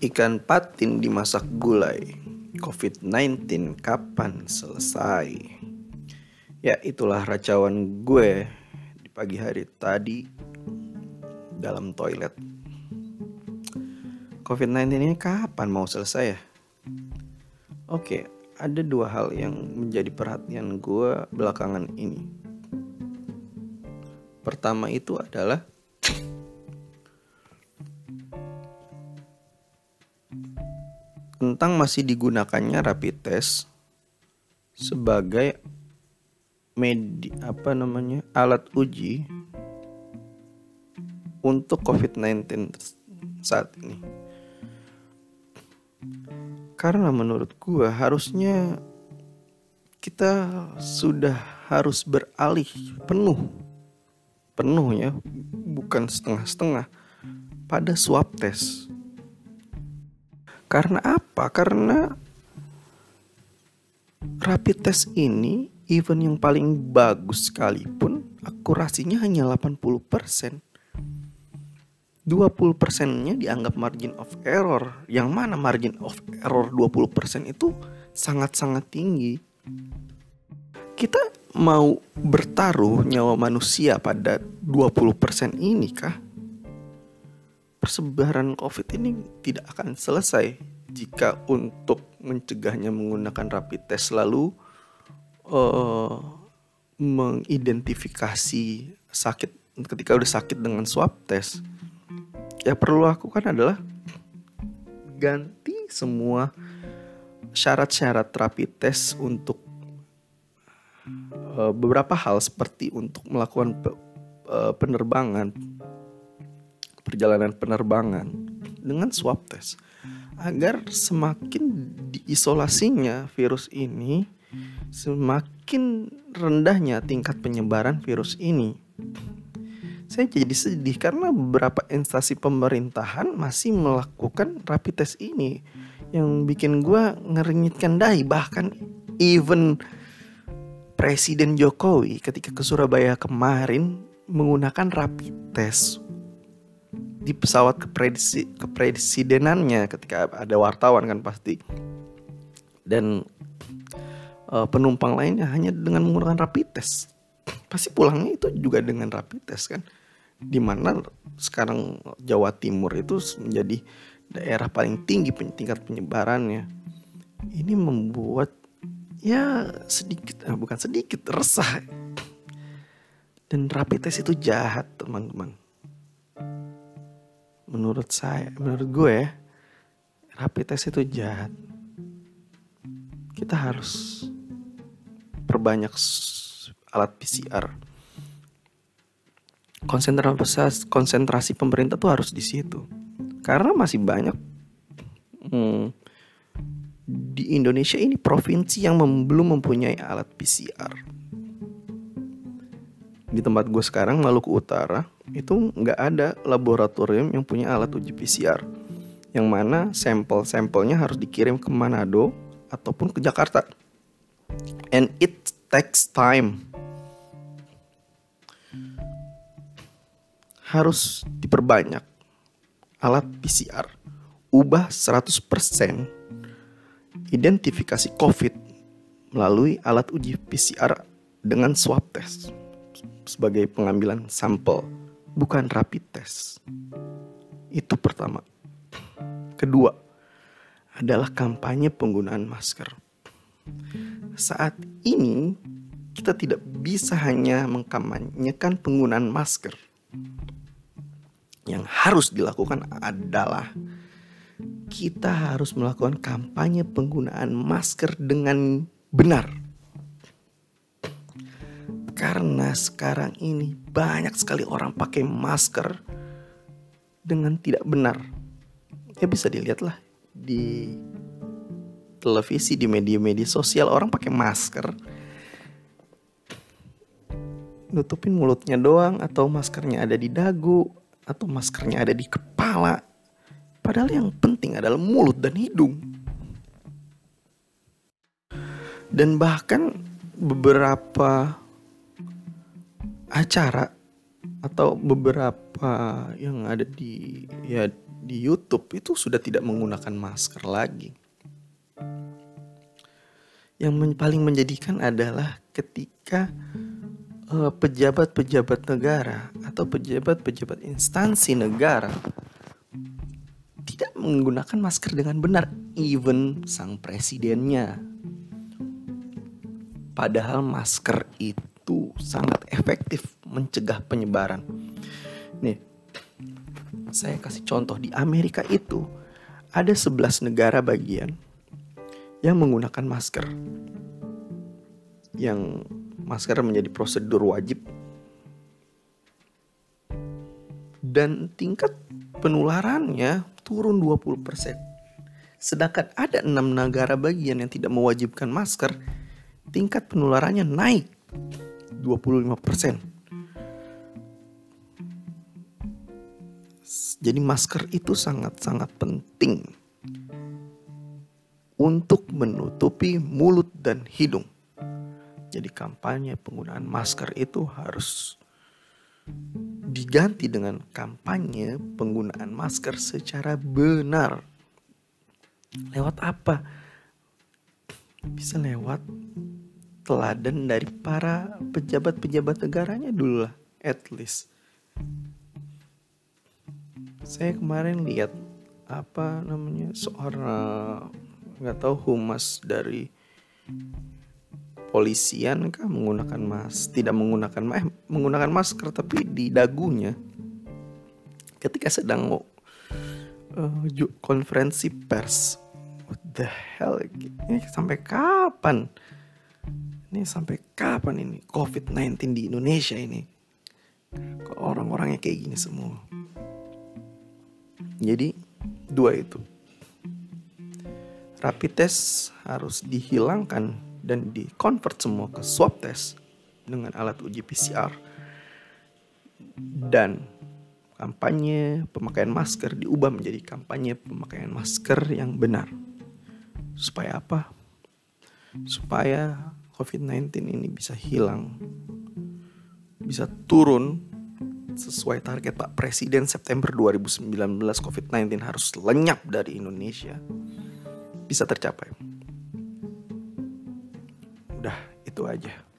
Ikan patin dimasak gulai. COVID-19 kapan selesai? Ya, itulah racauan gue di pagi hari tadi dalam toilet. COVID-19 ini kapan mau selesai ya? Oke, ada dua hal yang menjadi perhatian gue belakangan ini. Pertama itu adalah tentang masih digunakannya rapid test sebagai medi apa namanya alat uji untuk COVID-19 saat ini. Karena menurut gua harusnya kita sudah harus beralih penuh penuh ya, bukan setengah-setengah pada swab test karena apa? Karena rapid test ini even yang paling bagus sekalipun akurasinya hanya 80%. 20 persennya dianggap margin of error Yang mana margin of error 20% itu sangat-sangat tinggi Kita mau bertaruh nyawa manusia pada 20% ini kah? Persebaran COVID ini tidak akan selesai jika untuk mencegahnya menggunakan rapid test lalu uh, mengidentifikasi sakit ketika udah sakit dengan swab test ya perlu lakukan adalah ganti semua syarat-syarat rapid test untuk uh, beberapa hal seperti untuk melakukan uh, penerbangan perjalanan penerbangan dengan swab test agar semakin diisolasinya virus ini semakin rendahnya tingkat penyebaran virus ini. Saya jadi sedih karena beberapa instansi pemerintahan masih melakukan rapid test ini yang bikin gue ngeringitkan dahi bahkan even Presiden Jokowi ketika ke Surabaya kemarin menggunakan rapid test di pesawat kepredisi, kepresidenannya ketika ada wartawan kan pasti. Dan uh, penumpang lainnya hanya dengan menggunakan rapid test. Pasti pulangnya itu juga dengan rapid test kan. Di mana sekarang Jawa Timur itu menjadi daerah paling tinggi tingkat penyebarannya. Ini membuat ya sedikit eh, bukan sedikit resah. Dan rapid test itu jahat teman-teman menurut saya menurut gue rapid test itu jahat. Kita harus perbanyak alat PCR konsentrasi konsentrasi pemerintah tuh harus di situ. Karena masih banyak hmm, di Indonesia ini provinsi yang mem belum mempunyai alat PCR di tempat gue sekarang Maluku Utara itu nggak ada laboratorium yang punya alat uji PCR yang mana sampel-sampelnya harus dikirim ke Manado ataupun ke Jakarta. And it takes time. Harus diperbanyak alat PCR ubah 100% identifikasi COVID melalui alat uji PCR dengan swab test sebagai pengambilan sampel, bukan rapid test. Itu pertama. Kedua, adalah kampanye penggunaan masker. Saat ini kita tidak bisa hanya mengkampanyekan penggunaan masker. Yang harus dilakukan adalah kita harus melakukan kampanye penggunaan masker dengan benar karena sekarang ini banyak sekali orang pakai masker dengan tidak benar. Ya bisa dilihat lah di televisi, di media-media sosial orang pakai masker. Nutupin mulutnya doang atau maskernya ada di dagu atau maskernya ada di kepala. Padahal yang penting adalah mulut dan hidung. Dan bahkan beberapa acara atau beberapa yang ada di ya di YouTube itu sudah tidak menggunakan masker lagi. Yang men paling menjadikan adalah ketika eh, pejabat-pejabat uh, negara atau pejabat-pejabat instansi negara tidak menggunakan masker dengan benar, even sang presidennya. Padahal masker itu sangat efektif mencegah penyebaran. Nih, saya kasih contoh di Amerika itu ada 11 negara bagian yang menggunakan masker. Yang masker menjadi prosedur wajib. Dan tingkat penularannya turun 20%. Sedangkan ada enam negara bagian yang tidak mewajibkan masker, tingkat penularannya naik 25%. Jadi masker itu sangat-sangat penting untuk menutupi mulut dan hidung. Jadi kampanye penggunaan masker itu harus diganti dengan kampanye penggunaan masker secara benar. Lewat apa? Bisa lewat teladan dari para pejabat-pejabat negaranya dulu lah, at least. Saya kemarin lihat apa namanya seorang nggak tahu humas dari polisian kah menggunakan mas tidak menggunakan eh, menggunakan masker tapi di dagunya ketika sedang uh, konferensi pers what the hell ini sampai kapan ini sampai kapan ini covid-19 di Indonesia ini orang-orangnya kayak gini semua jadi dua itu rapid test harus dihilangkan dan dikonvert semua ke swab test dengan alat uji PCR dan kampanye pemakaian masker diubah menjadi kampanye pemakaian masker yang benar. Supaya apa? Supaya COVID-19 ini bisa hilang, bisa turun sesuai target Pak Presiden September 2019 COVID-19 harus lenyap dari Indonesia bisa tercapai. Udah, itu aja.